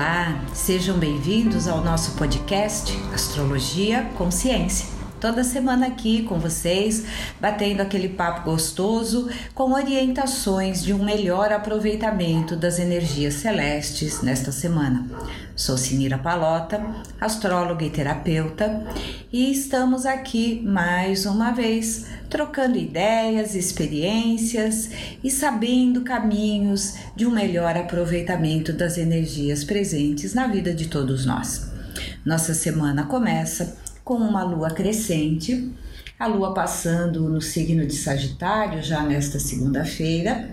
Olá, sejam bem-vindos ao nosso podcast Astrologia Consciência. Toda semana aqui com vocês, batendo aquele papo gostoso com orientações de um melhor aproveitamento das energias celestes nesta semana. Sou Sinira Palota, astróloga e terapeuta, e estamos aqui mais uma vez trocando ideias, experiências e sabendo caminhos de um melhor aproveitamento das energias presentes na vida de todos nós. Nossa semana começa com uma lua crescente, a lua passando no signo de Sagitário já nesta segunda-feira.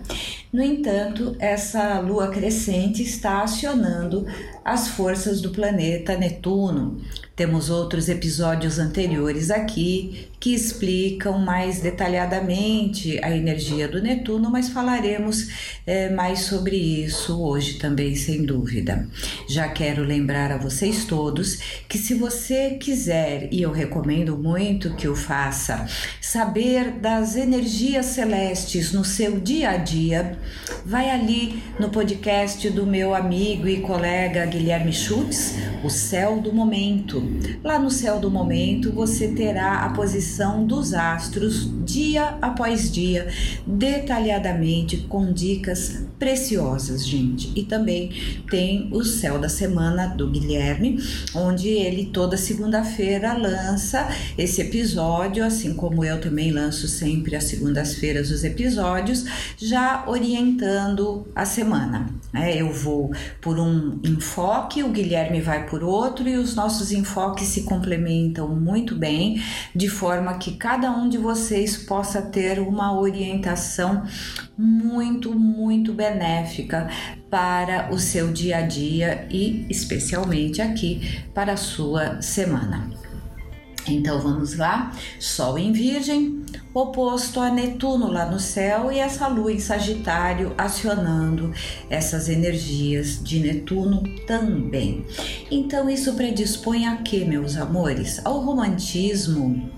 No entanto, essa lua crescente está acionando as forças do planeta Netuno, temos outros episódios anteriores aqui que explicam mais detalhadamente a energia do Netuno, mas falaremos é, mais sobre isso hoje também, sem dúvida. Já quero lembrar a vocês todos que, se você quiser, e eu recomendo muito que o faça, saber das energias celestes no seu dia a dia, vai ali no podcast do meu amigo e colega Guilherme Schultz, O Céu do Momento Lá no céu do momento você terá a posição dos astros dia após dia, detalhadamente com dicas preciosas, gente. E também tem o céu da semana do Guilherme, onde ele toda segunda-feira lança esse episódio, assim como eu também lanço sempre às segundas-feiras os episódios, já orientando a semana. É, eu vou por um enfoque, o Guilherme vai por outro e os nossos enfoques se complementam muito bem, de forma que cada um de vocês possa ter uma orientação muito, muito benéfica para o seu dia a dia e especialmente aqui para a sua semana. Então vamos lá, Sol em Virgem, oposto a Netuno lá no céu e essa lua em Sagitário acionando essas energias de Netuno também. Então isso predispõe a quê, meus amores? Ao romantismo,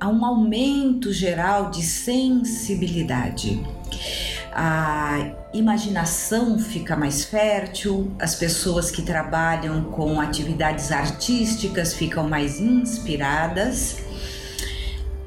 a um aumento geral de sensibilidade a imaginação fica mais fértil, as pessoas que trabalham com atividades artísticas ficam mais inspiradas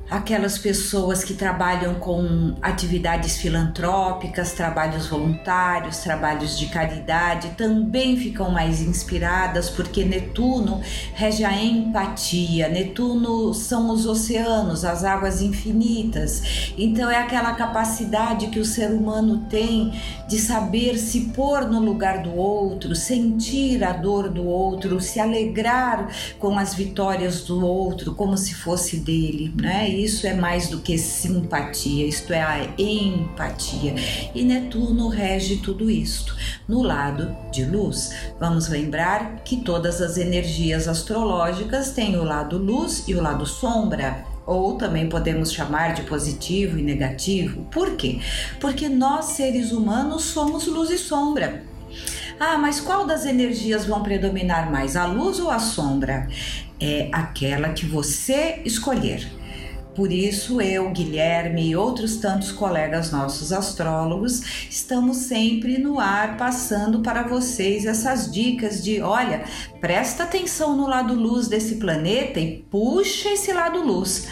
aquelas pessoas que trabalham com atividades filantrópicas, trabalhos voluntários, trabalhos de caridade, também ficam mais inspiradas porque Netuno rege a empatia. Netuno são os oceanos, as águas infinitas. Então é aquela capacidade que o ser humano tem de saber se pôr no lugar do outro, sentir a dor do outro, se alegrar com as vitórias do outro, como se fosse dele, né? Isso é mais do que simpatia, isto é a empatia. E Netuno rege tudo isto. No lado de luz, vamos lembrar que todas as energias astrológicas têm o lado luz e o lado sombra ou também podemos chamar de positivo e negativo. Por quê? Porque nós seres humanos somos luz e sombra. Ah, mas qual das energias vão predominar mais, a luz ou a sombra? É aquela que você escolher. Por isso, eu, Guilherme e outros tantos colegas nossos astrólogos estamos sempre no ar passando para vocês essas dicas de: olha, presta atenção no lado luz desse planeta e puxa esse lado luz.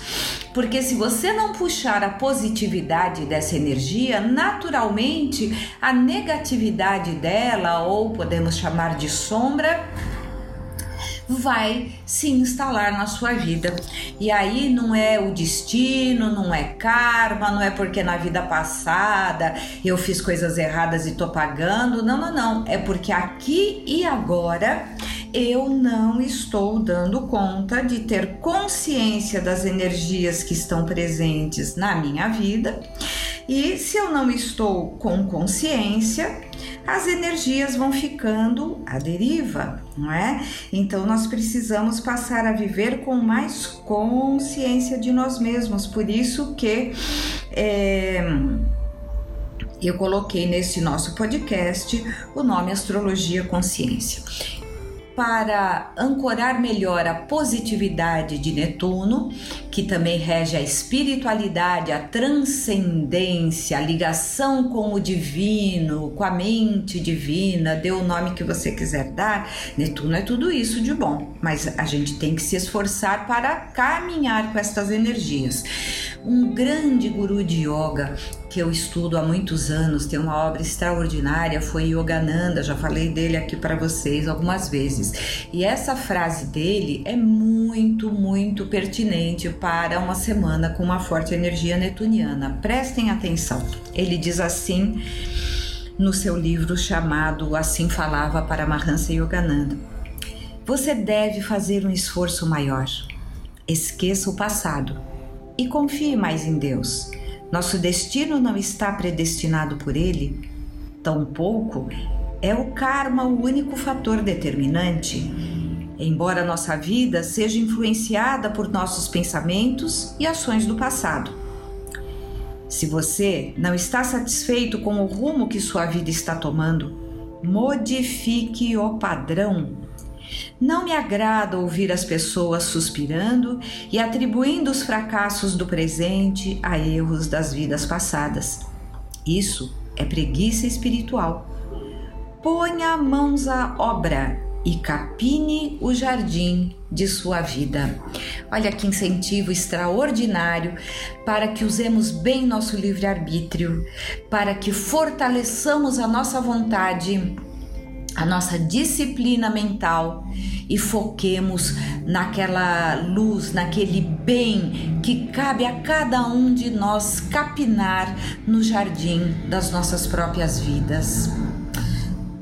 Porque se você não puxar a positividade dessa energia, naturalmente a negatividade dela, ou podemos chamar de sombra, vai se instalar na sua vida. E aí não é o destino, não é karma, não é porque na vida passada eu fiz coisas erradas e tô pagando. Não, não, não. É porque aqui e agora eu não estou dando conta de ter consciência das energias que estão presentes na minha vida. E se eu não estou com consciência, as energias vão ficando à deriva, não é? Então nós precisamos passar a viver com mais consciência de nós mesmos. Por isso que é, eu coloquei nesse nosso podcast o nome Astrologia Consciência para ancorar melhor a positividade de Netuno, que também rege a espiritualidade, a transcendência, a ligação com o divino, com a mente divina, dê o nome que você quiser dar. Netuno é tudo isso de bom, mas a gente tem que se esforçar para caminhar com estas energias. Um grande guru de yoga que eu estudo há muitos anos, tem uma obra extraordinária, foi Yogananda, já falei dele aqui para vocês algumas vezes. E essa frase dele é muito, muito pertinente para uma semana com uma forte energia netuniana. Prestem atenção. Ele diz assim no seu livro chamado Assim Falava para Mahansa Yogananda. Você deve fazer um esforço maior. Esqueça o passado e confie mais em Deus. Nosso destino não está predestinado por Ele, tampouco é o karma o único fator determinante. Embora nossa vida seja influenciada por nossos pensamentos e ações do passado. Se você não está satisfeito com o rumo que sua vida está tomando, modifique o padrão não me agrada ouvir as pessoas suspirando e atribuindo os fracassos do presente a erros das vidas passadas. Isso é preguiça espiritual. Ponha mãos à obra e capine o jardim de sua vida. Olha que incentivo extraordinário para que usemos bem nosso livre-arbítrio, para que fortaleçamos a nossa vontade a nossa disciplina mental e foquemos naquela luz, naquele bem que cabe a cada um de nós capinar no jardim das nossas próprias vidas.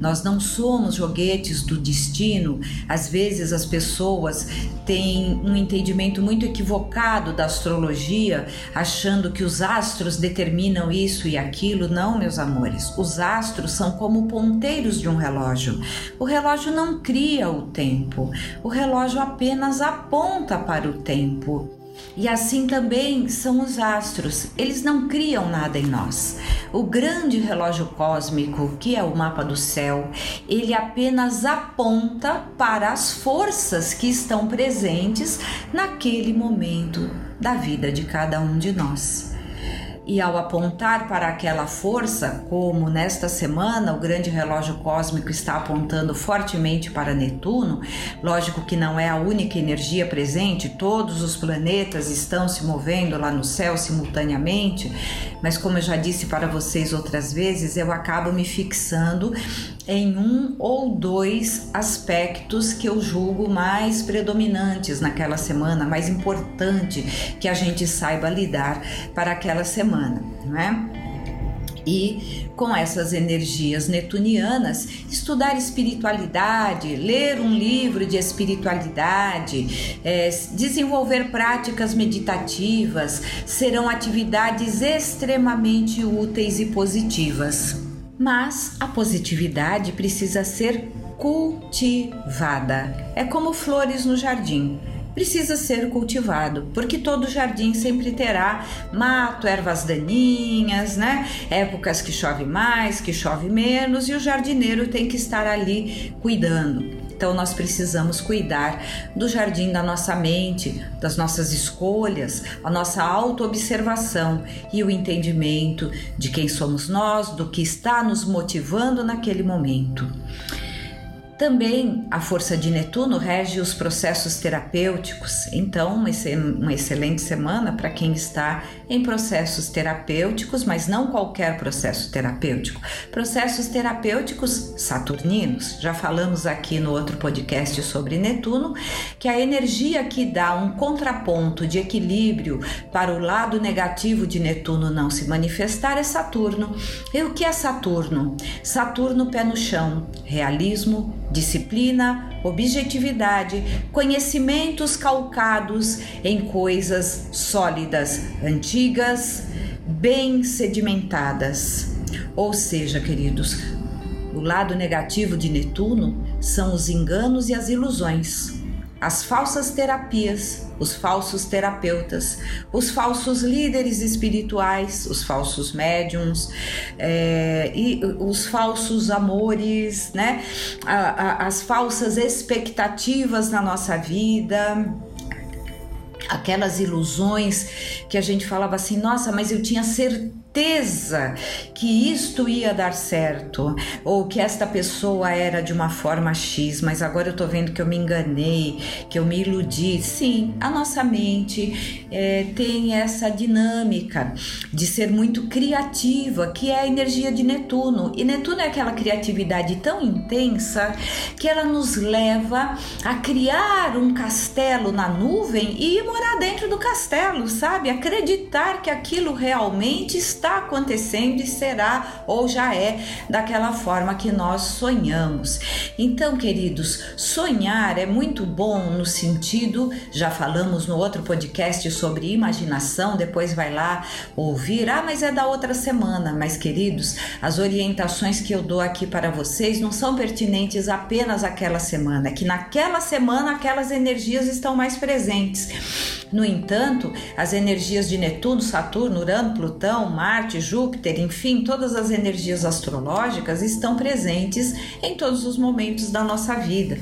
Nós não somos joguetes do destino. Às vezes as pessoas têm um entendimento muito equivocado da astrologia, achando que os astros determinam isso e aquilo. Não, meus amores. Os astros são como ponteiros de um relógio. O relógio não cria o tempo, o relógio apenas aponta para o tempo. E assim também são os astros, eles não criam nada em nós. O grande relógio cósmico, que é o mapa do céu, ele apenas aponta para as forças que estão presentes naquele momento da vida de cada um de nós e ao apontar para aquela força, como nesta semana o grande relógio cósmico está apontando fortemente para Netuno, lógico que não é a única energia presente, todos os planetas estão se movendo lá no céu simultaneamente, mas como eu já disse para vocês outras vezes, eu acabo me fixando em um ou dois aspectos que eu julgo mais predominantes naquela semana, mais importante que a gente saiba lidar para aquela semana, não é? E com essas energias netunianas, estudar espiritualidade, ler um livro de espiritualidade, é, desenvolver práticas meditativas serão atividades extremamente úteis e positivas. Mas a positividade precisa ser cultivada. É como flores no jardim. Precisa ser cultivado, porque todo jardim sempre terá mato, ervas daninhas, né? Épocas que chove mais, que chove menos, e o jardineiro tem que estar ali cuidando. Então nós precisamos cuidar do jardim da nossa mente, das nossas escolhas, a nossa autoobservação e o entendimento de quem somos nós, do que está nos motivando naquele momento. Também a força de Netuno rege os processos terapêuticos, então, uma excelente semana para quem está em processos terapêuticos, mas não qualquer processo terapêutico. Processos terapêuticos saturninos. Já falamos aqui no outro podcast sobre Netuno que a energia que dá um contraponto de equilíbrio para o lado negativo de Netuno não se manifestar é Saturno. E o que é Saturno? Saturno, pé no chão, realismo, disciplina, objetividade, conhecimentos calcados em coisas sólidas, antigas, bem sedimentadas. Ou seja, queridos, o lado negativo de Netuno são os enganos e as ilusões as falsas terapias, os falsos terapeutas, os falsos líderes espirituais, os falsos médiums, é, e os falsos amores, né? A, a, as falsas expectativas na nossa vida aquelas ilusões que a gente falava assim, nossa, mas eu tinha certeza certeza que isto ia dar certo ou que esta pessoa era de uma forma X, mas agora eu tô vendo que eu me enganei, que eu me iludi. Sim, a nossa mente é, tem essa dinâmica de ser muito criativa, que é a energia de Netuno. E Netuno é aquela criatividade tão intensa que ela nos leva a criar um castelo na nuvem e ir morar dentro do castelo, sabe? Acreditar que aquilo realmente está está acontecendo e será ou já é daquela forma que nós sonhamos. Então, queridos, sonhar é muito bom no sentido, já falamos no outro podcast sobre imaginação, depois vai lá ouvir. Ah, mas é da outra semana. Mas, queridos, as orientações que eu dou aqui para vocês não são pertinentes apenas àquela semana, é que naquela semana aquelas energias estão mais presentes. No entanto, as energias de Netuno, Saturno, Urano, Plutão, Marte, Júpiter, enfim, todas as energias astrológicas estão presentes em todos os momentos da nossa vida.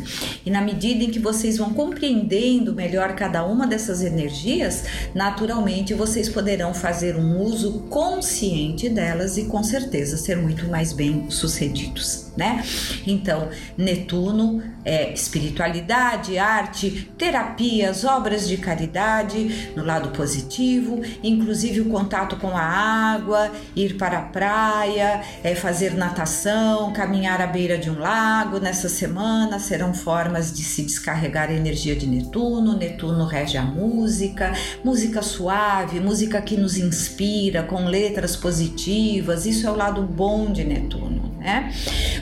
E na medida em que vocês vão compreendendo melhor cada uma dessas energias, naturalmente vocês poderão fazer um uso consciente delas e com certeza ser muito mais bem sucedidos né? Então, Netuno é espiritualidade, arte, terapias, obras de caridade no lado positivo, inclusive o contato com a água, ir para a praia, é fazer natação, caminhar à beira de um lago. Nessa semana serão formas de se descarregar a energia de Netuno. Netuno rege a música, música suave, música que nos inspira, com letras positivas. Isso é o lado bom de Netuno, né?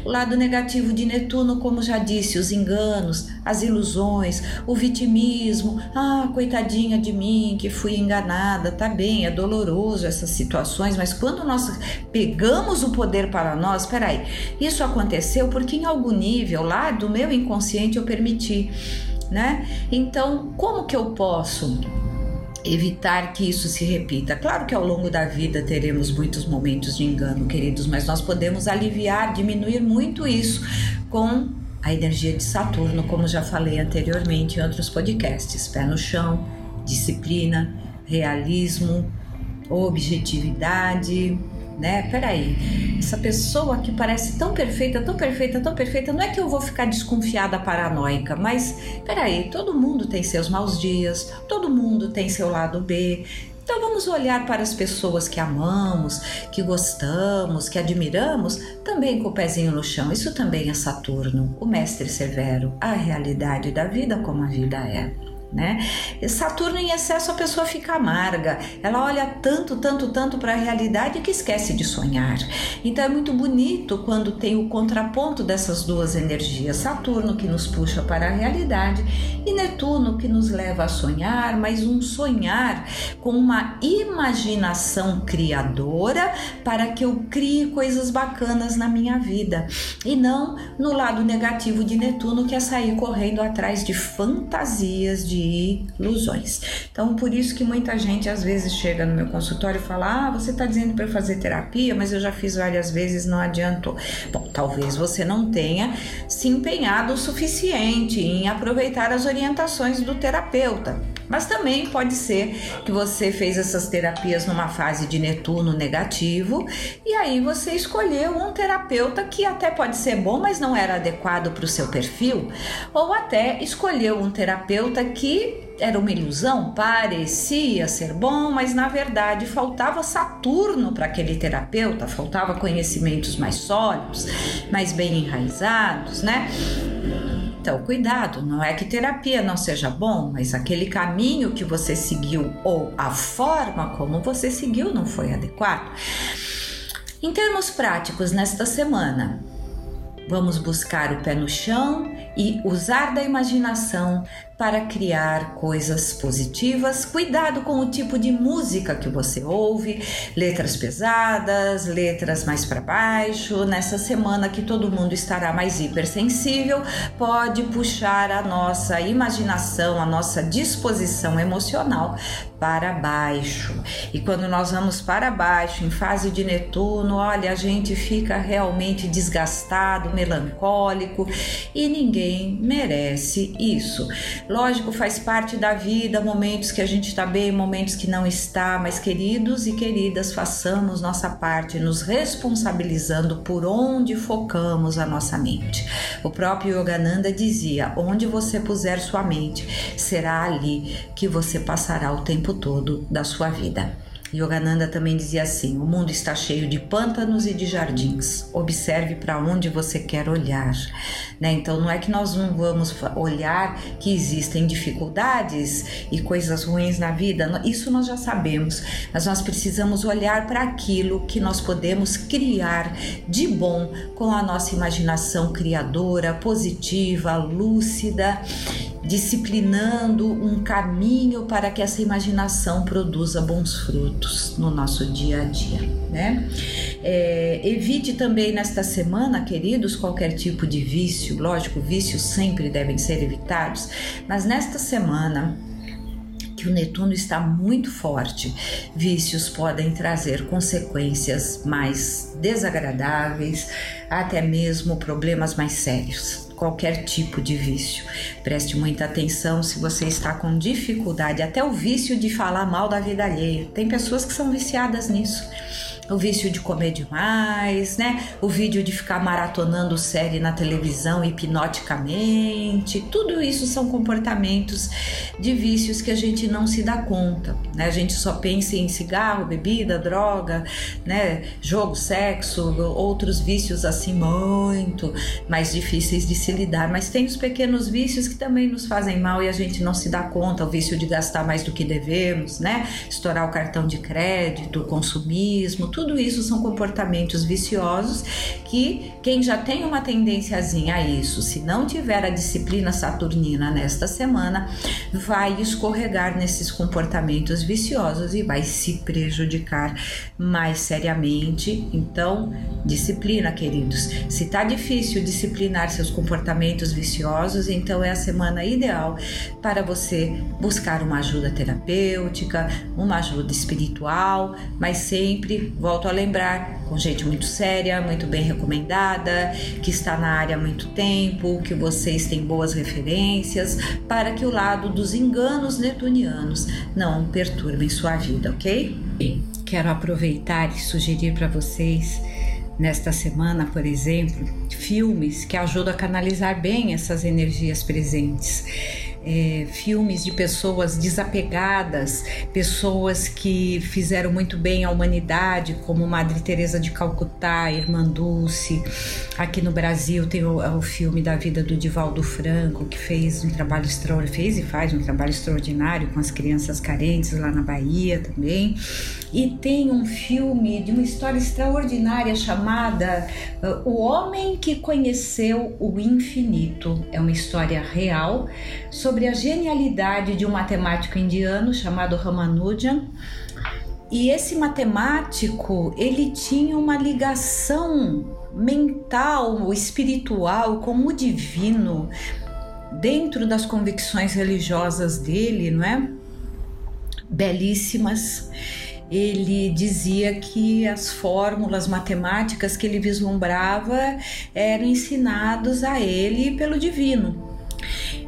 O lado negativo de Netuno, como já disse, os enganos, as ilusões, o vitimismo. Ah, coitadinha de mim que fui enganada. Tá bem, é doloroso essas situações, mas quando nós pegamos o poder para nós, peraí, isso aconteceu porque em algum nível lá do meu inconsciente eu permiti, né? Então, como que eu posso? Evitar que isso se repita. Claro que ao longo da vida teremos muitos momentos de engano, queridos, mas nós podemos aliviar, diminuir muito isso com a energia de Saturno, como já falei anteriormente em outros podcasts: pé no chão, disciplina, realismo, objetividade, né? Peraí, essa pessoa que parece tão perfeita, tão perfeita, tão perfeita, não é que eu vou ficar desconfiada, paranoica, mas peraí, todo mundo tem seus maus dias, todo mundo tem seu lado B. Então vamos olhar para as pessoas que amamos, que gostamos, que admiramos, também com o pezinho no chão. Isso também é Saturno, o mestre severo, a realidade da vida como a vida é né? Saturno em excesso a pessoa fica amarga, ela olha tanto, tanto, tanto para a realidade que esquece de sonhar. Então é muito bonito quando tem o contraponto dessas duas energias, Saturno que nos puxa para a realidade e Netuno que nos leva a sonhar, mas um sonhar com uma imaginação criadora para que eu crie coisas bacanas na minha vida e não no lado negativo de Netuno que é sair correndo atrás de fantasias de de ilusões. Então, por isso que muita gente às vezes chega no meu consultório e fala: Ah, você está dizendo para eu fazer terapia, mas eu já fiz várias vezes, não adiantou. Bom, talvez você não tenha se empenhado o suficiente em aproveitar as orientações do terapeuta. Mas também pode ser que você fez essas terapias numa fase de Netuno negativo e aí você escolheu um terapeuta que até pode ser bom, mas não era adequado para o seu perfil, ou até escolheu um terapeuta que era uma ilusão, parecia ser bom, mas na verdade faltava Saturno para aquele terapeuta, faltava conhecimentos mais sólidos, mais bem enraizados, né? Então, cuidado, não é que terapia não seja bom, mas aquele caminho que você seguiu ou a forma como você seguiu não foi adequado. Em termos práticos, nesta semana, vamos buscar o pé no chão e usar da imaginação para criar coisas positivas. Cuidado com o tipo de música que você ouve, letras pesadas, letras mais para baixo. Nessa semana que todo mundo estará mais hipersensível, pode puxar a nossa imaginação, a nossa disposição emocional para baixo. E quando nós vamos para baixo, em fase de Netuno, olha, a gente fica realmente desgastado, melancólico e ninguém merece isso. Lógico, faz parte da vida, momentos que a gente está bem, momentos que não está, mas queridos e queridas, façamos nossa parte, nos responsabilizando por onde focamos a nossa mente. O próprio Yogananda dizia: onde você puser sua mente, será ali que você passará o tempo todo da sua vida. Yogananda também dizia assim: o mundo está cheio de pântanos e de jardins. Observe para onde você quer olhar. Né? Então, não é que nós não vamos olhar que existem dificuldades e coisas ruins na vida, isso nós já sabemos, mas nós precisamos olhar para aquilo que nós podemos criar de bom com a nossa imaginação criadora, positiva, lúcida disciplinando um caminho para que essa imaginação produza bons frutos no nosso dia a dia, né? É, evite também nesta semana, queridos, qualquer tipo de vício. Lógico, vícios sempre devem ser evitados, mas nesta semana que o Netuno está muito forte, vícios podem trazer consequências mais desagradáveis, até mesmo problemas mais sérios qualquer tipo de vício. Preste muita atenção se você está com dificuldade, até o vício de falar mal da vida alheia. Tem pessoas que são viciadas nisso o vício de comer demais, né? O vídeo de ficar maratonando série na televisão hipnoticamente. Tudo isso são comportamentos de vícios que a gente não se dá conta, né? A gente só pensa em cigarro, bebida, droga, né? Jogo, sexo, outros vícios assim muito mais difíceis de se lidar, mas tem os pequenos vícios que também nos fazem mal e a gente não se dá conta, o vício de gastar mais do que devemos, né? Estourar o cartão de crédito, consumismo, tudo isso são comportamentos viciosos que quem já tem uma tendênciazinha a isso, se não tiver a disciplina saturnina nesta semana, vai escorregar nesses comportamentos viciosos e vai se prejudicar mais seriamente. Então, disciplina, queridos. Se tá difícil disciplinar seus comportamentos viciosos, então é a semana ideal para você buscar uma ajuda terapêutica, uma ajuda espiritual, mas sempre volto a lembrar, com gente muito séria, muito bem recomendada, que está na área há muito tempo, que vocês têm boas referências, para que o lado dos enganos netunianos não perturbem sua vida, ok? Quero aproveitar e sugerir para vocês nesta semana, por exemplo, filmes que ajudam a canalizar bem essas energias presentes é, filmes de pessoas desapegadas, pessoas que fizeram muito bem à humanidade, como Madre Teresa de Calcutá, Irmã Dulce. Aqui no Brasil tem o, o filme da vida do Divaldo Franco, que fez um trabalho extraordinário, fez e faz um trabalho extraordinário com as crianças carentes lá na Bahia também. E tem um filme de uma história extraordinária chamada uh, O Homem que Conheceu o Infinito. É uma história real sobre a genialidade de um matemático indiano chamado Ramanujan. E esse matemático, ele tinha uma ligação mental, espiritual com o divino dentro das convicções religiosas dele, não é? Belíssimas. Ele dizia que as fórmulas matemáticas que ele vislumbrava eram ensinados a ele pelo divino.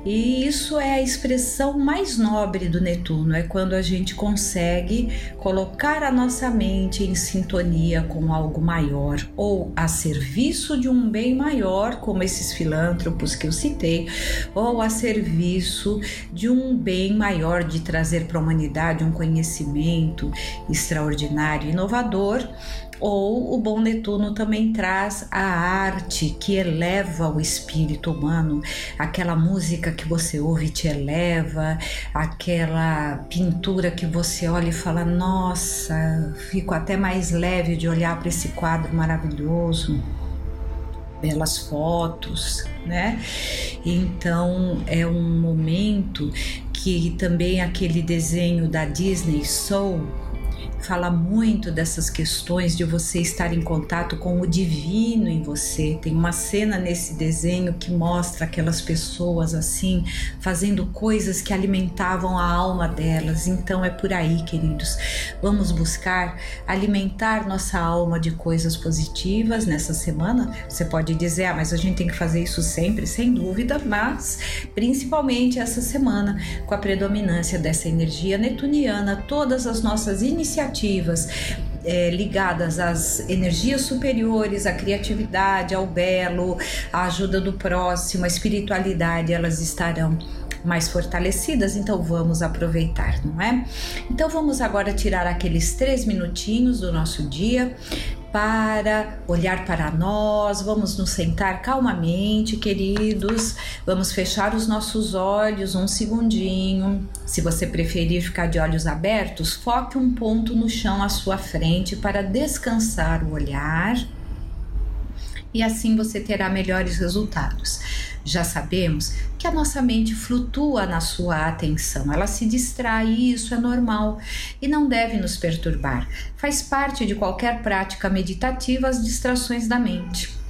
E isso é a expressão mais nobre do Netuno, é quando a gente consegue colocar a nossa mente em sintonia com algo maior ou a serviço de um bem maior, como esses filântropos que eu citei, ou a serviço de um bem maior de trazer para a humanidade um conhecimento extraordinário, inovador ou o bom Netuno também traz a arte que eleva o espírito humano, aquela música que você ouve te eleva, aquela pintura que você olha e fala: Nossa, fico até mais leve de olhar para esse quadro maravilhoso belas fotos, né? Então é um momento que também aquele desenho da Disney Soul fala muito dessas questões de você estar em contato com o divino em você. Tem uma cena nesse desenho que mostra aquelas pessoas assim, fazendo coisas que alimentavam a alma delas. Então é por aí, queridos. Vamos buscar alimentar nossa alma de coisas positivas nessa semana. Você pode dizer, ah, mas a gente tem que fazer isso sempre, sem dúvida, mas principalmente essa semana, com a predominância dessa energia netuniana, todas as nossas iniciativas é, ligadas às energias superiores, à criatividade, ao belo, à ajuda do próximo, à espiritualidade, elas estarão mais fortalecidas, então vamos aproveitar, não é? Então vamos agora tirar aqueles três minutinhos do nosso dia para olhar para nós, vamos nos sentar calmamente, queridos. Vamos fechar os nossos olhos um segundinho. Se você preferir ficar de olhos abertos, foque um ponto no chão à sua frente para descansar o olhar e assim você terá melhores resultados. Já sabemos que a nossa mente flutua na sua atenção, ela se distrai e isso é normal e não deve nos perturbar. Faz parte de qualquer prática meditativa as distrações da mente.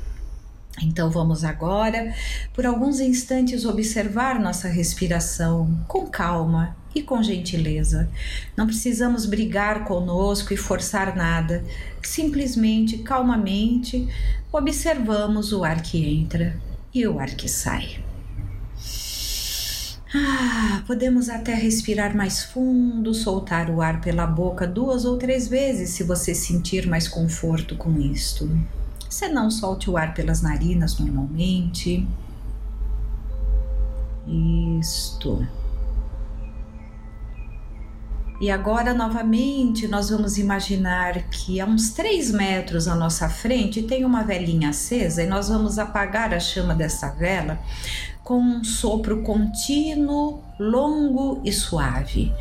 Então vamos agora, por alguns instantes, observar nossa respiração com calma e com gentileza. Não precisamos brigar conosco e forçar nada, simplesmente, calmamente, observamos o ar que entra e o ar que sai. Ah, podemos até respirar mais fundo, soltar o ar pela boca duas ou três vezes se você sentir mais conforto com isto. Se não, solte o ar pelas narinas normalmente. Isto. E agora, novamente, nós vamos imaginar que a uns 3 metros à nossa frente tem uma velinha acesa e nós vamos apagar a chama dessa vela com um sopro contínuo, longo e suave.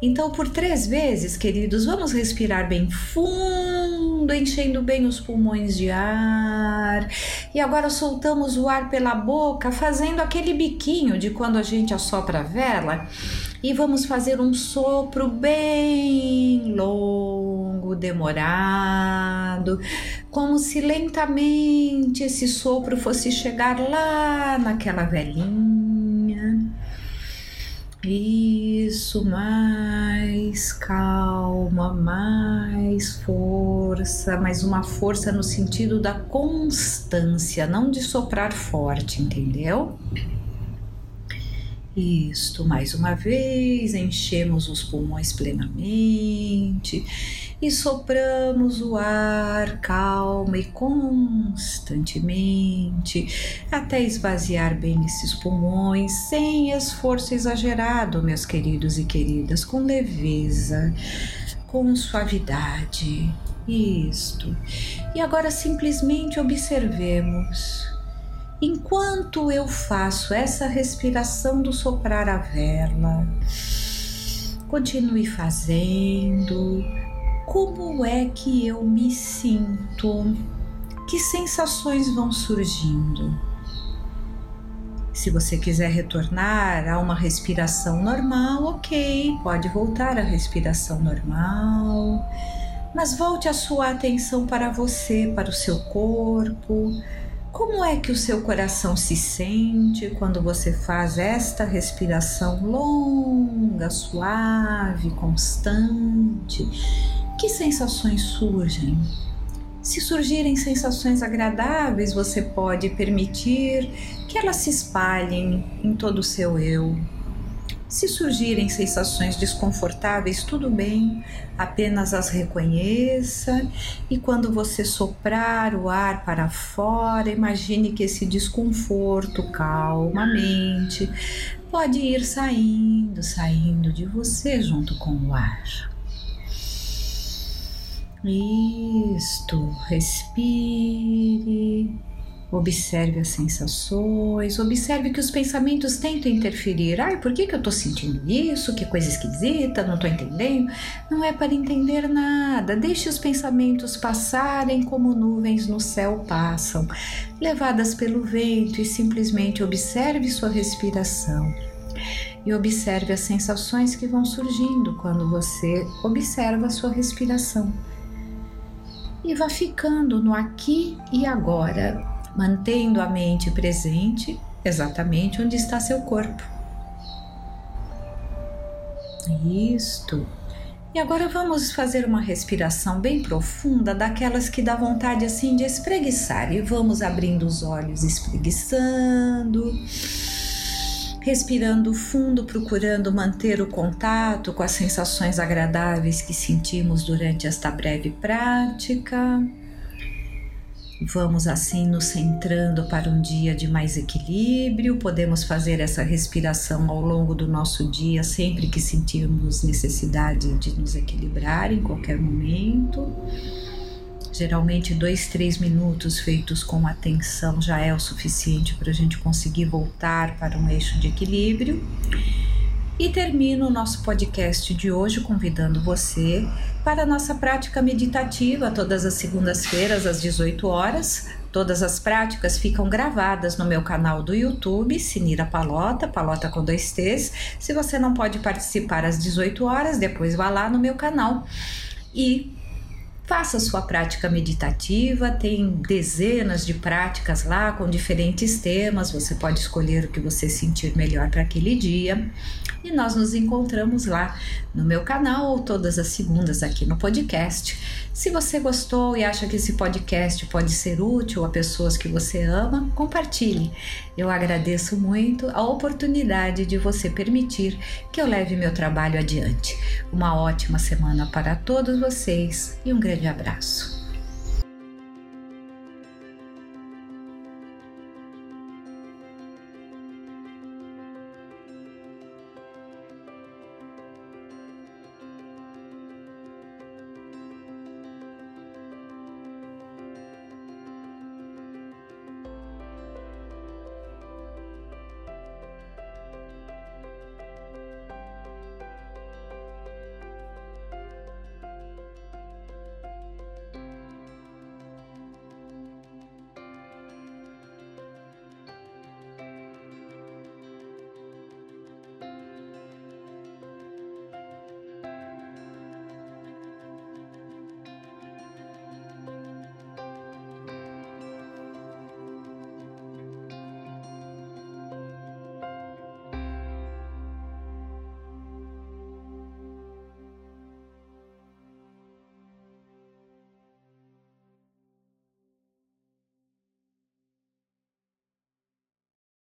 Então, por três vezes, queridos, vamos respirar bem fundo, enchendo bem os pulmões de ar. E agora soltamos o ar pela boca, fazendo aquele biquinho de quando a gente assopra a vela e vamos fazer um sopro bem longo, demorado, como se lentamente esse sopro fosse chegar lá naquela velhinha. Isso, mais calma, mais força, mas uma força no sentido da constância, não de soprar forte, entendeu? Isto, mais uma vez, enchemos os pulmões plenamente e sopramos o ar calma e constantemente até esvaziar bem esses pulmões sem esforço exagerado, meus queridos e queridas, com leveza, com suavidade. Isto. E agora simplesmente observemos Enquanto eu faço essa respiração do soprar a vela, continue fazendo. Como é que eu me sinto? Que sensações vão surgindo? Se você quiser retornar a uma respiração normal, ok, pode voltar à respiração normal, mas volte a sua atenção para você, para o seu corpo como é que o seu coração se sente quando você faz esta respiração longa, suave, constante? Que sensações surgem? Se surgirem sensações agradáveis, você pode permitir que elas se espalhem em todo o seu eu, se surgirem sensações desconfortáveis, tudo bem, apenas as reconheça e quando você soprar o ar para fora, imagine que esse desconforto calmamente pode ir saindo, saindo de você junto com o ar. Isto, respire Observe as sensações, observe que os pensamentos tentam interferir. Ai, por que, que eu estou sentindo isso? Que coisa esquisita, não estou entendendo. Não é para entender nada. Deixe os pensamentos passarem como nuvens no céu passam, levadas pelo vento, e simplesmente observe sua respiração. e observe as sensações que vão surgindo quando você observa a sua respiração. E vá ficando no aqui e agora, mantendo a mente presente exatamente onde está seu corpo. Isto. E agora vamos fazer uma respiração bem profunda, daquelas que dá vontade assim de espreguiçar. E vamos abrindo os olhos, espreguiçando, respirando fundo, procurando manter o contato com as sensações agradáveis que sentimos durante esta breve prática. Vamos assim nos centrando para um dia de mais equilíbrio. Podemos fazer essa respiração ao longo do nosso dia, sempre que sentirmos necessidade de nos equilibrar em qualquer momento. Geralmente, dois, três minutos feitos com atenção já é o suficiente para a gente conseguir voltar para um eixo de equilíbrio. E termino o nosso podcast de hoje convidando você para a nossa prática meditativa todas as segundas-feiras às 18 horas. Todas as práticas ficam gravadas no meu canal do YouTube, Sinira Palota, Palota com dois T's. Se você não pode participar às 18 horas, depois vá lá no meu canal e Faça sua prática meditativa, tem dezenas de práticas lá com diferentes temas, você pode escolher o que você sentir melhor para aquele dia. E nós nos encontramos lá no meu canal ou todas as segundas aqui no podcast. Se você gostou e acha que esse podcast pode ser útil a pessoas que você ama, compartilhe. Eu agradeço muito a oportunidade de você permitir que eu leve meu trabalho adiante. Uma ótima semana para todos vocês e um grande abraço.